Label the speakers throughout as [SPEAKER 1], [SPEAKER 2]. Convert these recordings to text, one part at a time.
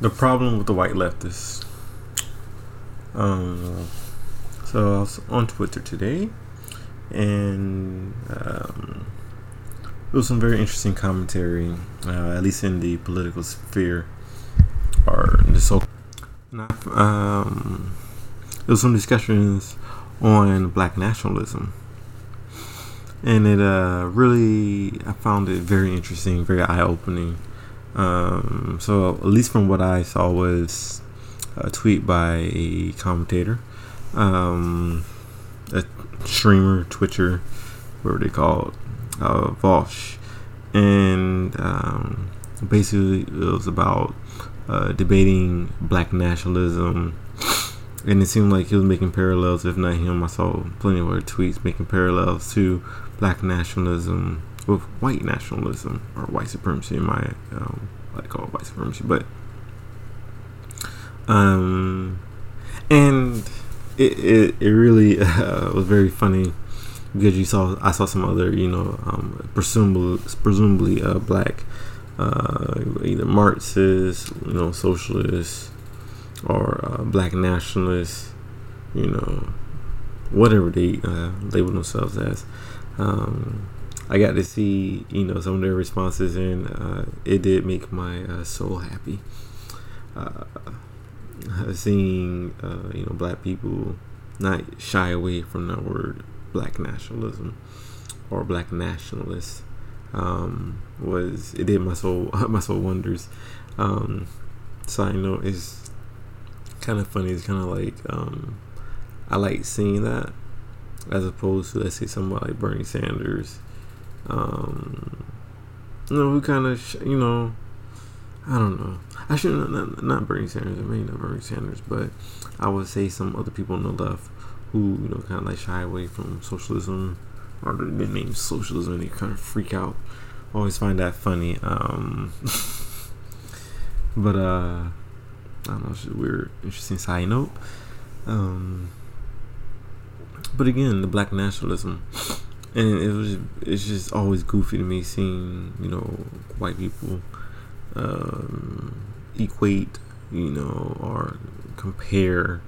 [SPEAKER 1] the problem with the white leftists. Um, so I was on Twitter today, and um, it was some very interesting commentary, uh, at least in the political sphere, or the so. Um, there was some discussions on black nationalism, and it uh, really I found it very interesting, very eye opening. Um, so at least from what I saw was a tweet by a commentator, um, a streamer, Twitcher, whatever they call it, uh, Vaush, and um, basically it was about uh, debating black nationalism. And it seemed like he was making parallels, if not him. I saw plenty of other tweets making parallels to black nationalism with white nationalism or white supremacy in my um, I call it white supremacy, but um, and it it, it really uh, was very funny because you saw I saw some other you know um, presumably presumably uh, black uh, either Marxists you know socialists or uh, black nationalists you know whatever they uh, label themselves as. Um, I got to see, you know, some of their responses, and uh, it did make my uh, soul happy. Uh, seeing, uh, you know, black people not shy away from that word, black nationalism or black nationalists, um, was it did my soul my soul wonders. Um, side note is kind of funny. It's kind of like um, I like seeing that as opposed to let's say somebody like Bernie Sanders um, you know, who kind of, sh- you know, I don't know. I shouldn't not, not Bernie Sanders, maybe not Bernie Sanders, but I would say some other people on the left who you know kind of like shy away from socialism or the name socialism and they kind of freak out. Always find that funny. Um, but uh, I don't know, it's a weird, interesting side note. Um, but again, the black nationalism and it was it's just always goofy to me seeing you know white people um, equate you know or compare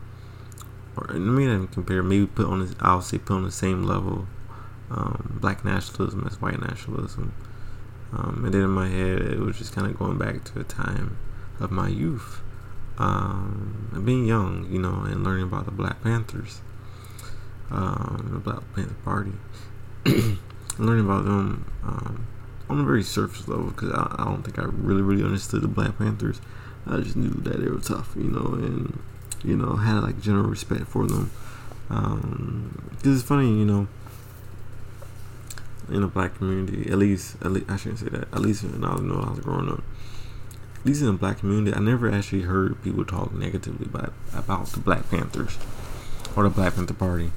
[SPEAKER 1] or I mean not compare maybe put on this I'll say put on the same level um, black nationalism as white nationalism. Um, and then in my head it was just kind of going back to a time of my youth um, being young you know and learning about the Black Panthers um, the Black Panther Party learning about them um, on a very surface level because I, I, don't think I really, really understood the Black Panthers. I just knew that they were tough, you know, and you know had like general respect for them. Because um, it's funny, you know, in the black community, at least, at least I shouldn't say that. At least when I was, know I was growing up, at least in the black community, I never actually heard people talk negatively about about the Black Panthers or the Black Panther Party.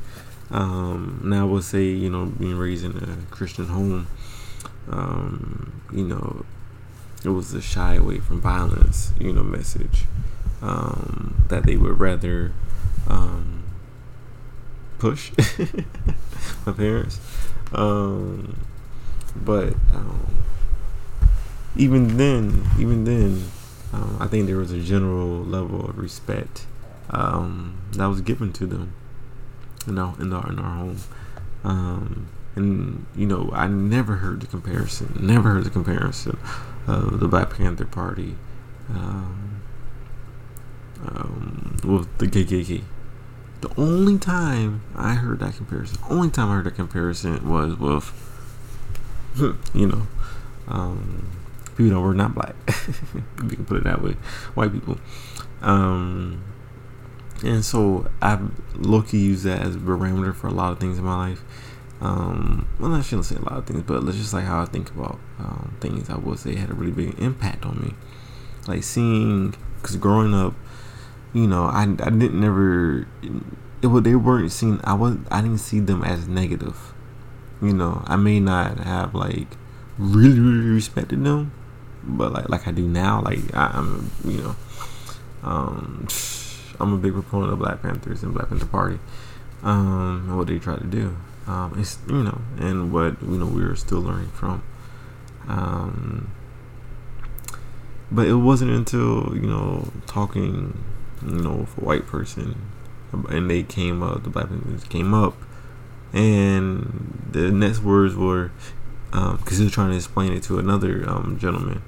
[SPEAKER 1] Um, now, I will say, you know, being raised in a Christian home, um, you know, it was a shy away from violence, you know, message um, that they would rather um, push. my parents, um, but um, even then, even then, I think there was a general level of respect that was given to them in our in our in our home. Um, and you know, I never heard the comparison. Never heard the comparison of the Black Panther Party um, um, with the KKK. The only time I heard that comparison, only time I heard that comparison was with, you know, um, people that were not black. we can put it that way, white people. Um, and so I've low-key used that as a barometer for a lot of things in my life. Um, well, I shouldn't say a lot of things, but it's just like how I think about um, things. I would say had a really big impact on me. Like seeing, because growing up, you know, I, I didn't never, was they weren't seen. I was I didn't see them as negative. You know, I may not have like really really respected them, but like like I do now. Like I, am you know, um I'm a big proponent of Black Panthers and Black Panther Party. Um, what they try to do. Um, it's you know, and what you know we are still learning from. Um, but it wasn't until you know talking, you know, with a white person, and they came up, the black Panthers came up, and the next words were, because um, he was trying to explain it to another um, gentleman,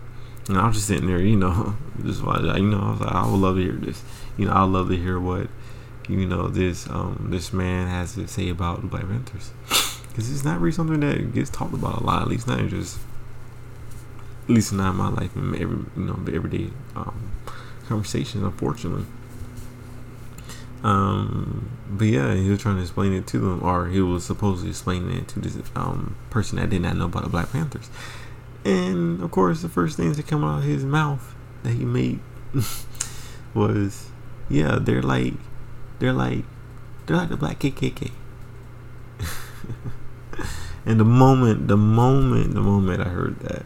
[SPEAKER 1] and I was just sitting there, you know, just watching. You know, I was like, I would love to hear this. You know, I would love to hear what, you know, this um this man has to say about the Black Panthers, because it's not really something that gets talked about a lot. At least not just at least not in my life in every you know everyday um, conversations. Unfortunately, um, but yeah, he was trying to explain it to them, or he was supposedly explaining it to this um, person that did not know about the Black Panthers. And of course, the first things that come out of his mouth that he made was, "Yeah, they're like, they're like, they're like the Black KKK." and the moment, the moment, the moment I heard that,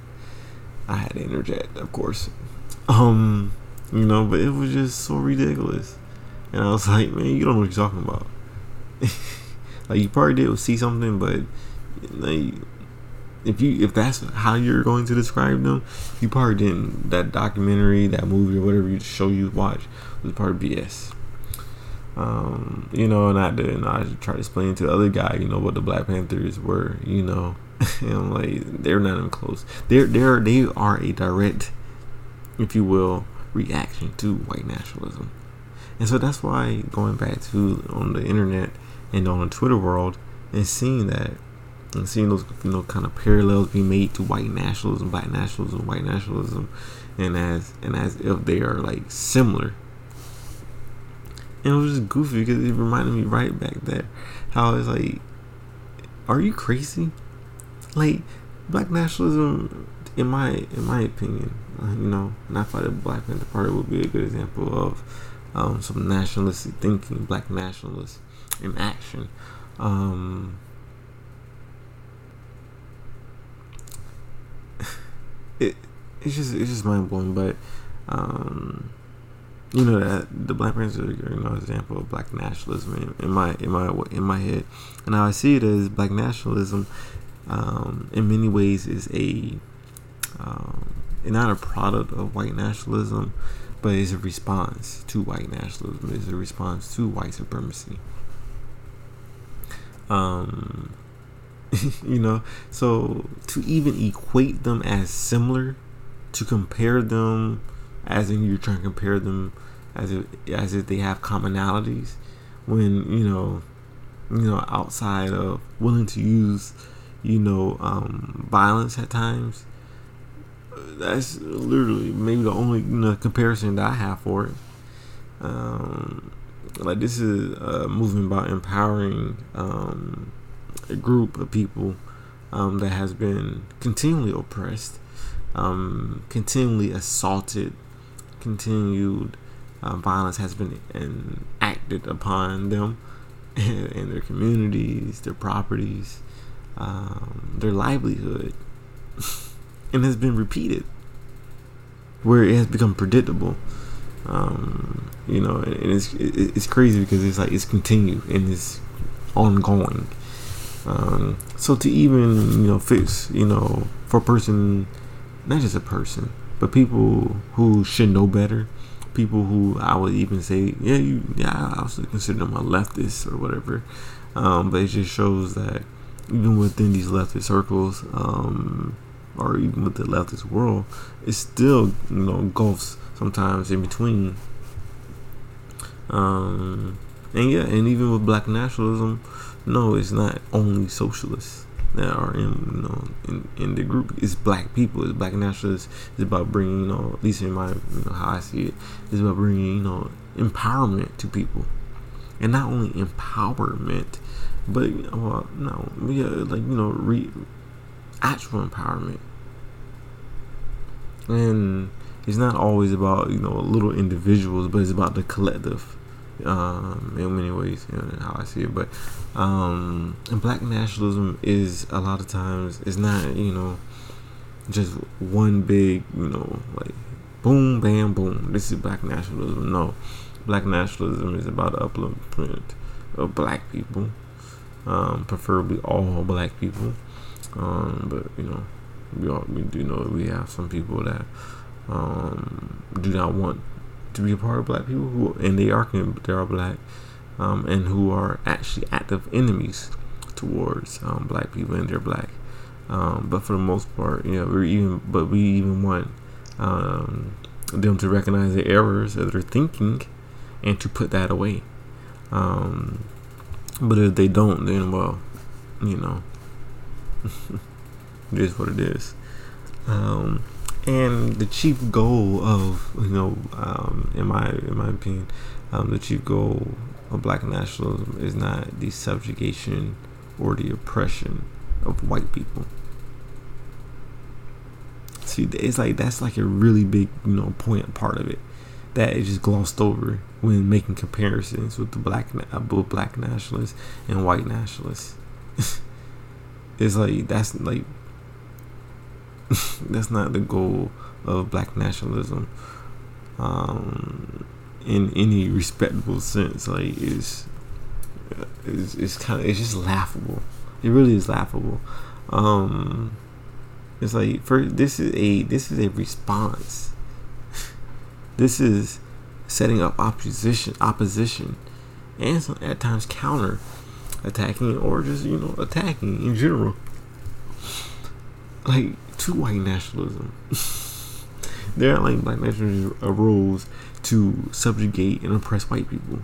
[SPEAKER 1] I had to interject, of course. Um, you know, but it was just so ridiculous. And I was like, man, you don't know what you're talking about. like you probably did see something, but like if you if that's how you're going to describe them, you probably didn't. That documentary, that movie, or whatever you show you watch was part of BS. Um, you know, and I did, and I tried to explain to the other guy, you know, what the Black Panthers were, you know, and I'm like, they're not even close. They're they're they are a direct, if you will, reaction to white nationalism, and so that's why going back to on the internet and on the Twitter world and seeing that and seeing those you know kind of parallels be made to white nationalism, black nationalism, white nationalism, and as and as if they are like similar. And it was just goofy because it reminded me right back there how it's like, are you crazy? like black nationalism in my in my opinion you know and i thought the black panther party would be a good example of um, some nationalistic thinking black nationalists in action um, it it's just it's just mind blowing but um, you know that the Black Panthers are you know example of black nationalism in, in, my in my in my head, and how I see it as black nationalism um, in many ways is a um, not a product of white nationalism, but is a response to white nationalism. Is a response to white supremacy. Um, you know, so to even equate them as similar, to compare them, as in you're trying to compare them as if as if they have commonalities, when you know, you know, outside of willing to use you know, um, violence at times. That's literally maybe the only you know, comparison that I have for it. Um, like this is a movement about empowering um, group of people um, that has been continually oppressed, um, continually assaulted, continued uh, violence has been enacted upon them and their communities, their properties, um, their livelihood, and has been repeated, where it has become predictable. Um, you know, and it's it's crazy because it's like it's continued and it's ongoing. Um, so to even you know fix you know for a person, not just a person, but people who should know better, people who I would even say yeah you yeah I also consider them a leftist or whatever, um, but it just shows that even within these leftist circles, um, or even with the leftist world, it still you know gulfs sometimes in between. Um, and yeah, and even with black nationalism, no, it's not only socialists that are in you know in, in the group. It's black people. It's black nationalists. It's about bringing you know at least in my you know how I see it. It's about bringing you know empowerment to people, and not only empowerment but well, no, yeah, like you know, re, actual empowerment, and it's not always about you know little individuals, but it's about the collective. Um, in many ways, you know, how I see it, but um, and black nationalism is a lot of times it's not you know just one big you know like boom bam boom. This is black nationalism. No. Black nationalism is about the upliftment of black people. Um, preferably all black people. Um, but you know, we all we do know we have some people that um, do not want to be a part of black people who and they are they are all black um, and who are actually active enemies towards um, black people and they're black. Um, but for the most part you know we're even but we even want um, them to recognize the errors of their thinking and to put that away. Um, but if they don't then well you know it is what it is. Um, and the chief goal of you know um, in my in my opinion um, the chief goal of black nationalism is not the subjugation or the oppression of white people. See it's like that's like a really big you know point part of it that is just glossed over when making comparisons with the black uh, black nationalists and white nationalists. It's like that's like that's not the goal of black nationalism um, in any respectable sense. Like it's it's, it's kind of it's just laughable. It really is laughable. Um, it's like for this is a this is a response. this is setting up opposition opposition and some, at times counter attacking or just you know attacking in general like to white nationalism. They're like black nationalism arose to subjugate and oppress white people,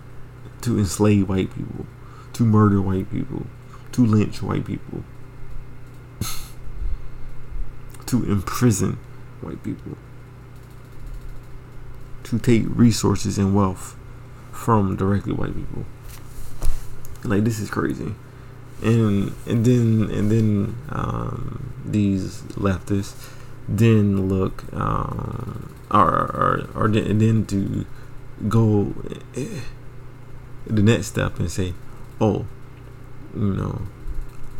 [SPEAKER 1] to enslave white people, to murder white people, to lynch white people, to imprison white people, to take resources and wealth from directly white people. Like this is crazy and and then and then um, these leftists then look um, or, or or then, then to go eh, the next step and say, oh, you know,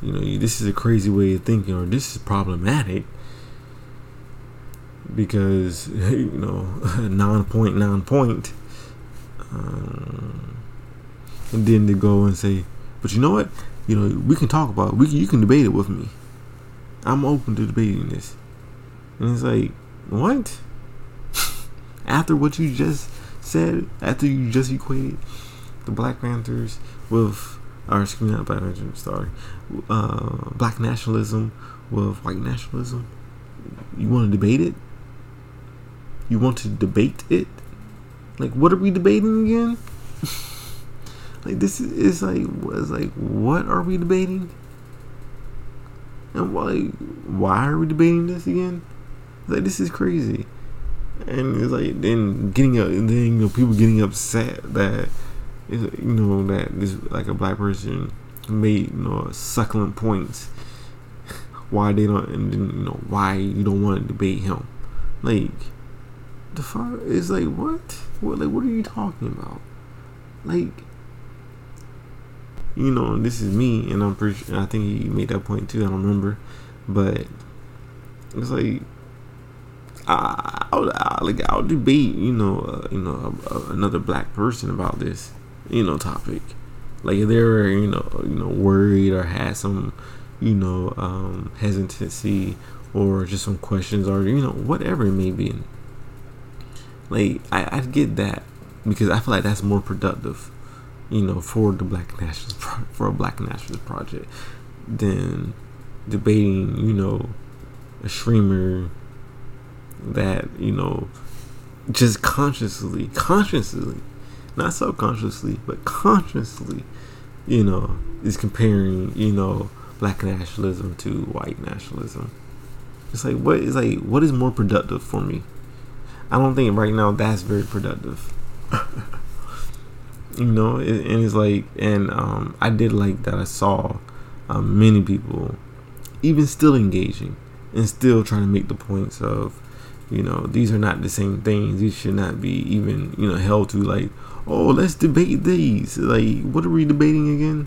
[SPEAKER 1] you know, this is a crazy way of thinking, or this is problematic because you know, non-point, non-point, um, and then to go and say, but you know what? You know, we can talk about it. We can, you can debate it with me. I'm open to debating this. And it's like, what? after what you just said, after you just equated the Black Panthers with, or excuse me, not Black Panthers, sorry, uh, black nationalism with white nationalism, you want to debate it? You want to debate it? Like, what are we debating again? Like this is it's like it's like what are we debating? And why why are we debating this again? Like this is crazy. And it's like then getting up and then you know people getting upset that you know that this like a black person made you know succulent points why they don't and then you know why you don't want to debate him like the fuck is like what what like what are you talking about like you know, this is me, and I'm pretty. Sure, I think he made that point too. I don't remember, but it's like I, I, I like I'll debate, you know, uh, you know, another black person about this, you know, topic. Like if they're, you know, you know, worried or had some, you know, um, hesitancy or just some questions or you know whatever it may be. Like I, I get that because I feel like that's more productive you know, for the Black Nationalist for a Black Nationalist project than debating, you know, a streamer that you know just consciously, consciously, not subconsciously, but consciously, you know, is comparing, you know, black nationalism to white nationalism. It's like what is like what is more productive for me? I don't think right now that's very productive. you know and it's like and um, i did like that i saw um, many people even still engaging and still trying to make the points of you know these are not the same things. These should not be even you know held to like oh let's debate these. Like what are we debating again?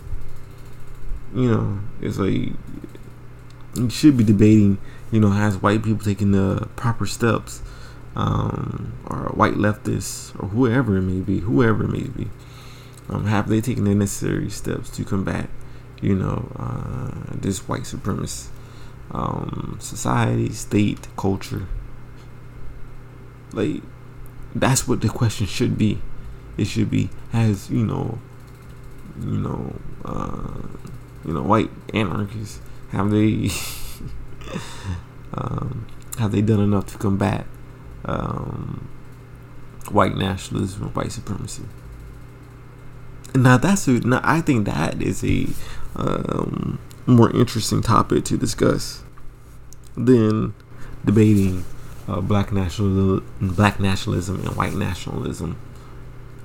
[SPEAKER 1] You know it's like you should be debating you know has white people taken the proper steps um, or white leftists or whoever it may be whoever it may be um, have they taken the necessary steps to combat, you know, uh, this white supremacist um, society, state, culture? like that's what the question should be. It should be has you know, you know, uh, you know, white anarchists have they um, have they done enough to combat um, white nationalism and white supremacy? Now that's a, now I think that is a um, more interesting topic to discuss than debating uh, black national black nationalism and white nationalism.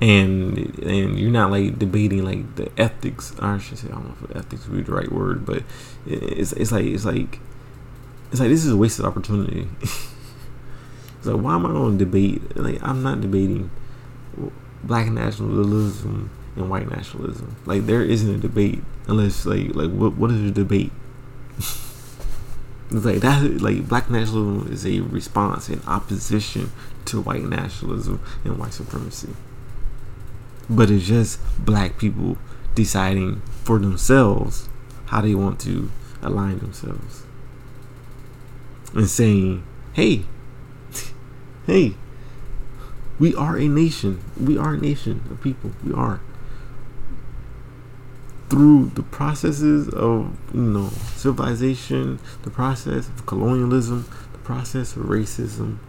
[SPEAKER 1] And and you're not like debating like the ethics. I should say I don't know if ethics would be the right word but it's it's like it's like it's like this is a wasted opportunity. It's like why am I to debate like I'm not debating black nationalism and white nationalism like there isn't a debate unless like like what what is the debate it's like that like black nationalism is a response in opposition to white nationalism and white supremacy but it's just black people deciding for themselves how they want to align themselves and saying, hey, hey, we are a nation. We are a nation of people. We are. Through the processes of, you know, civilization, the process of colonialism, the process of racism,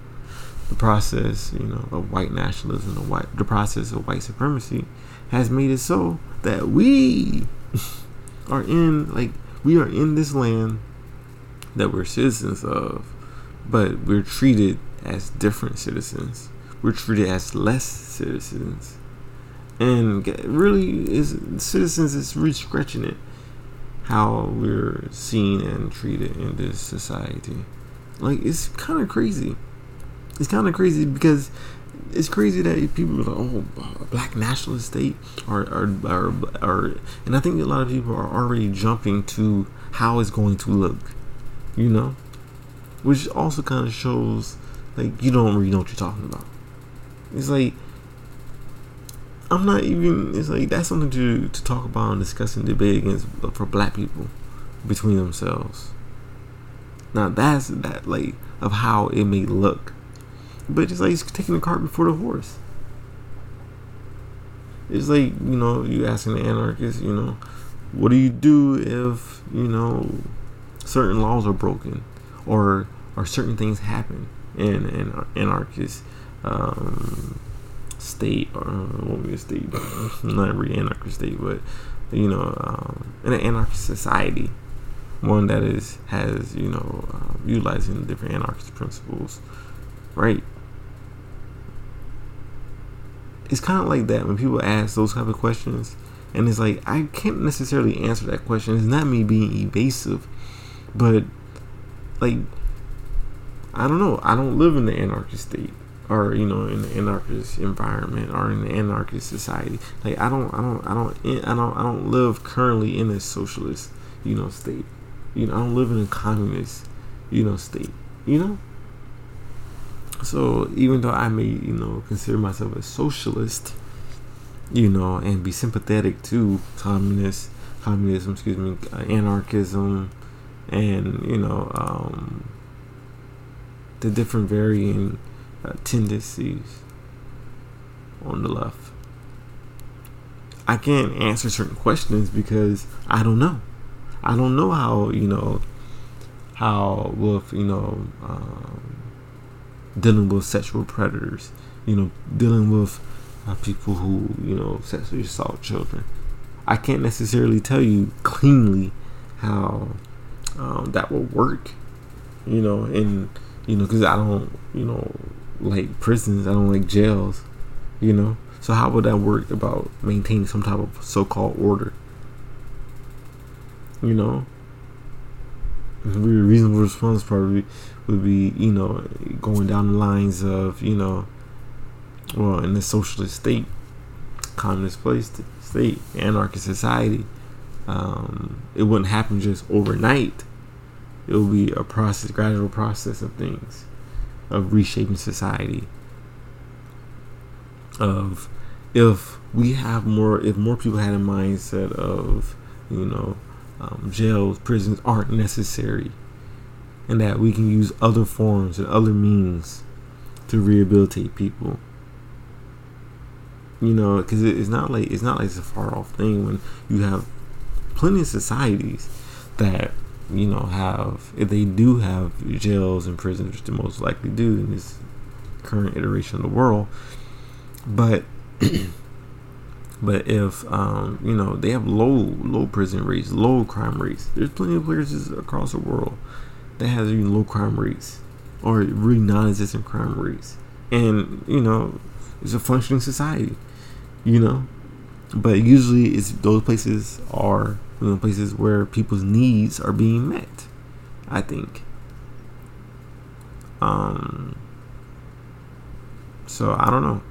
[SPEAKER 1] the process, you know, of white nationalism, the white, the process of white supremacy, has made it so that we are in, like, we are in this land that we're citizens of, but we're treated as different citizens. We're treated as less citizens, and really, is citizens is really scratching it how we're seen and treated in this society. Like, it's kind of crazy it's kind of crazy because it's crazy that people are like, oh, black nationalist state, or, or, or, or, and I think a lot of people are already jumping to how it's going to look, you know, which also kind of shows like you don't really know what you're talking about. It's like I'm not even. It's like that's something to to talk about and discuss and debate against for black people between themselves. Now that's that like of how it may look but it's like he's taking the cart before the horse. It's like, you know, you asking the anarchist, you know, what do you do if, you know, certain laws are broken or or certain things happen in an anarchist um, state or what be a state, not every anarchist state, but you know, um, in an anarchist society, one that is has you know uh, utilizing different anarchist principles, right? it's kind of like that when people ask those type of questions and it's like i can't necessarily answer that question. It's not me being evasive but like i don't know. I don't live in the anarchist state or you know in the anarchist environment or in the anarchist society. Like i don't i don't i don't i don't i don't live currently in a socialist you know state. You know i don't live in a communist you know state you know? So even though I may, you know, consider myself a socialist, you know, and be sympathetic to communist, communism, excuse me, anarchism, and you know, um, the different varying uh, tendencies on the left. I can't answer certain questions because I don't know. I don't know how you know how with you know um, dealing with sexual predators, you know, dealing with uh, people who, you know, sexually assault children. I can't necessarily tell you cleanly how um, that will work, you know, and, you know, because I don't, you know, like prisons, I don't like jails, you know. So, how would that work about maintaining some type of so called order? You know, reasonable response probably would be, you know, going down the lines of, you know, well, in the socialist state, communist place state, anarchist society, um, it wouldn't happen just overnight. It would be a process, gradual process of things, of reshaping society. Of if we have more, if more people had a mindset of, you know, um, jails, prisons aren't necessary and that we can use other forms and other means to rehabilitate people. You know, because it's not like it's not like it's a far off thing when you have plenty of societies that you know have if they do have jails and prisons, which they most likely do in this current iteration of the world, but but if um, you know they have low low prison rates, low crime rates, there's plenty of places across the world that has even low crime rates or really non-existent crime rates, and you know it's a functioning society, you know, but usually it's those places are know, places where people's needs are being met. I think. Um. So I don't know.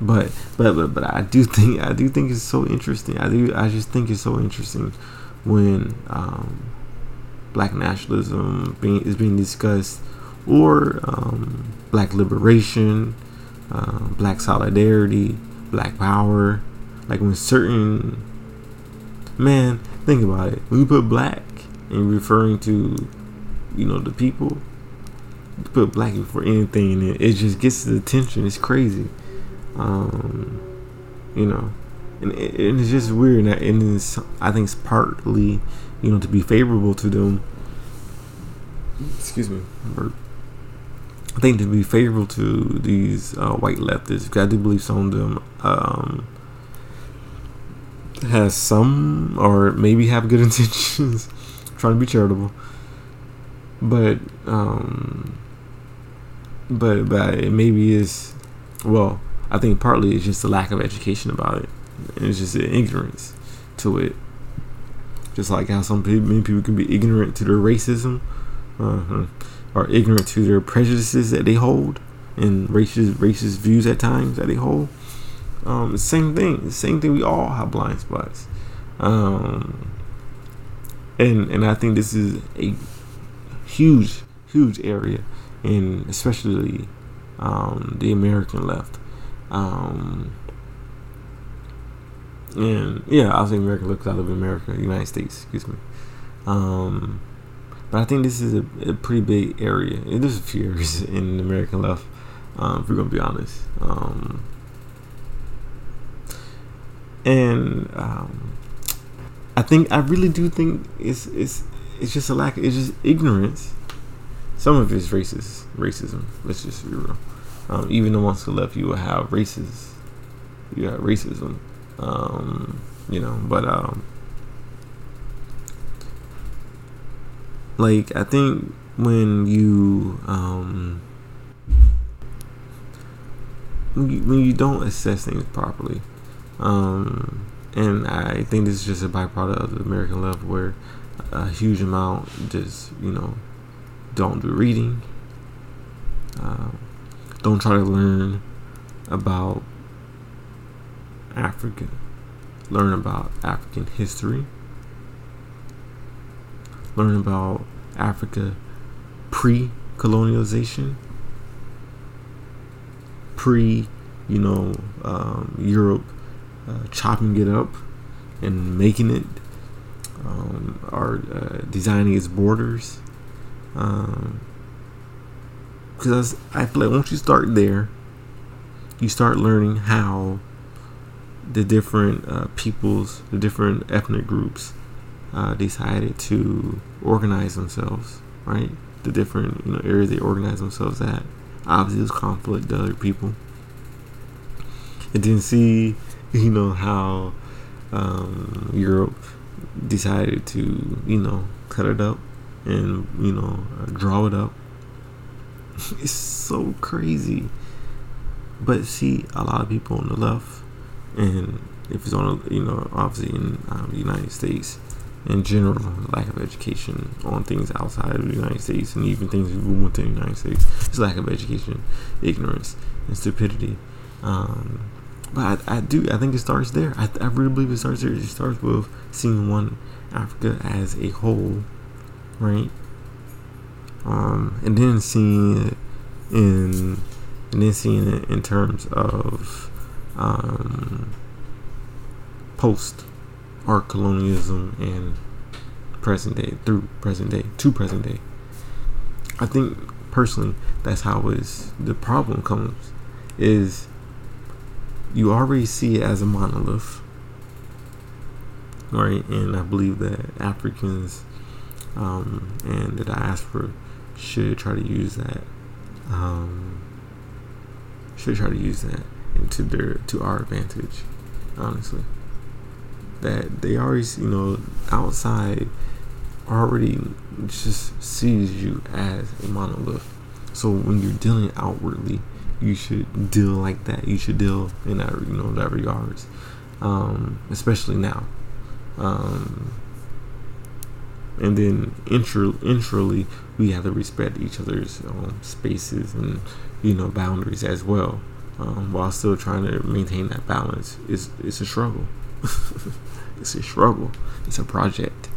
[SPEAKER 1] But but but but I do think I do think it's so interesting. I do I just think it's so interesting when um, black nationalism being is being discussed or um, black liberation, uh, black solidarity, black power. Like when certain man, think about it. When you put black and referring to, you know, the people, put black before anything, it, it just gets the attention. It's crazy, um, you know, and, it, and it's just weird. And, and it's, I think it's partly, you know, to be favorable to them. Excuse me, I think to be favorable to these uh, white leftists, because I do believe some of them um, has some, or maybe have good intentions, trying to be charitable, but um, but but it maybe is well i think partly it's just a lack of education about it. And it's just ignorance to it. Just like how some people, many people can be ignorant to their racism uh-huh, or ignorant to their prejudices that they hold and racist racist views at times that they hold um, same thing same thing we all have blind spots um, and and i think this is a huge huge area in especially um, the American left. Um, and yeah, I'll say American left out of America, United States, excuse me. Um, but I think this is a, a pretty big area. There's a few areas in the American left, um, if we're gonna be honest. Um, and um, I think I really do think it's it's it's just a lack. Of, It's just ignorance some of it is racist racism. Let's just be real. Um, even ones the left, you will have races. You have racism. Um, you know, but um, like I think when you um, when you, when you don't assess things properly, um, and I think this is just a byproduct of the American left, where a huge amount just you know don't do reading. Uh, don't try to learn about Africa. Learn about African history. Learn about Africa pre colonialization, pre, you know, um, Europe uh, chopping it up and making it, um, or uh, designing its borders um, because I feel like once you start there, you start learning how the different uh, peoples, the different ethnic groups, uh, decided to organize themselves. Right, the different you know areas they organize themselves at. Obviously, there's conflict to other people. And then see, you know how um, Europe decided to you know cut it up and you know draw it up. it's so crazy. But see, a lot of people on the left, and if it's on, you know, obviously in um, the United States, in general, lack of education on things outside of the United States, and even things to the United States, it's lack of education, ignorance, and stupidity. Um, but I, I, do, I think it starts there. I, I really believe it starts there. It starts with seeing one Africa as a whole right? Um, and then seeing it in and then seeing it in terms of um, post art colonialism and present day through present day to present day. I think personally, that's how is the problem comes is you already see it as a monolith, right? And I believe that Africans um, and the diaspora should try to use that. Um, should try to use that into their to our advantage, honestly. That they already, you know, outside already just sees you as a monolith. So when you're dealing outwardly, you should deal like that. You should deal in that you know that regards, um, especially now. Um, and then intrally we have to respect each other's um, spaces and you know boundaries as well, um, while still trying to maintain that balance. It's it's a struggle. it's a struggle. It's a project.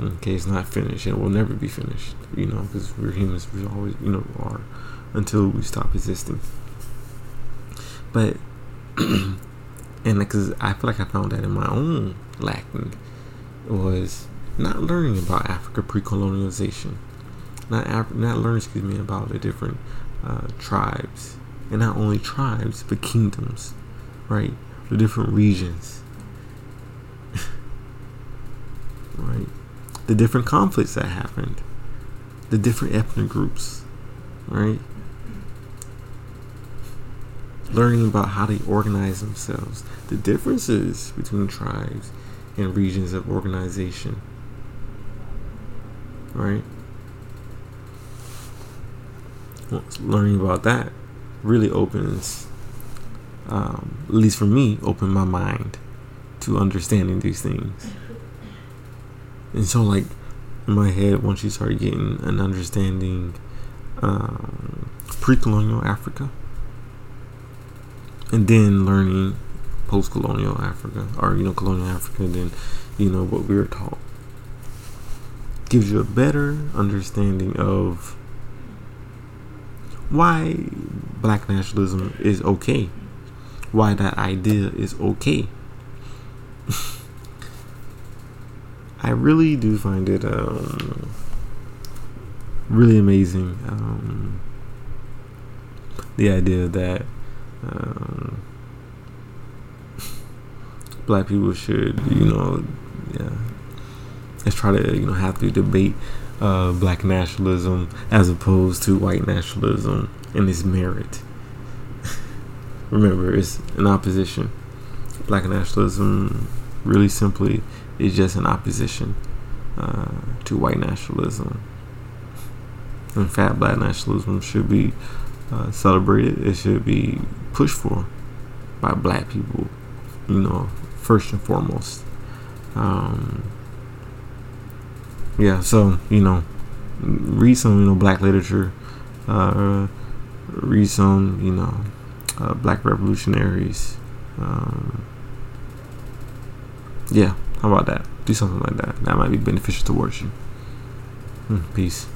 [SPEAKER 1] Okay, it's not finished. It will never be finished. You know, because we're humans. We always, you know, are until we stop existing. But and because I feel like I found that in my own lacking was not learning about Africa pre-colonialization, not Af- not learning, excuse me, about the different uh, tribes, and not only tribes but kingdoms, right? The different regions, right? The different conflicts that happened, the different ethnic groups, right? Learning about how they organize themselves, the differences between tribes and regions of organization. Right? learning about that really opens, um, at least for me, open my mind to understanding these things. And so, like, in my head, once you start getting an understanding um, pre colonial Africa, and then learning post-colonial Africa or you know colonial Africa then you know what we were taught. Gives you a better understanding of why black nationalism is okay. Why that idea is okay. I really do find it um, really amazing um, the idea that um, black people should, you know, yeah, let's try to, you know, have to debate uh, black nationalism as opposed to white nationalism and its merit. Remember, it's an opposition. Black nationalism, really simply, is just an opposition uh, to white nationalism. In fact, black nationalism should be uh, celebrated. It should be pushed for by black people, you know, first and foremost. Um, yeah, so, you know, read some, you know, black literature, uh, read some, you know, uh, black revolutionaries. Um, yeah, how about that? Do something like that. That might be beneficial towards you. Mm, peace.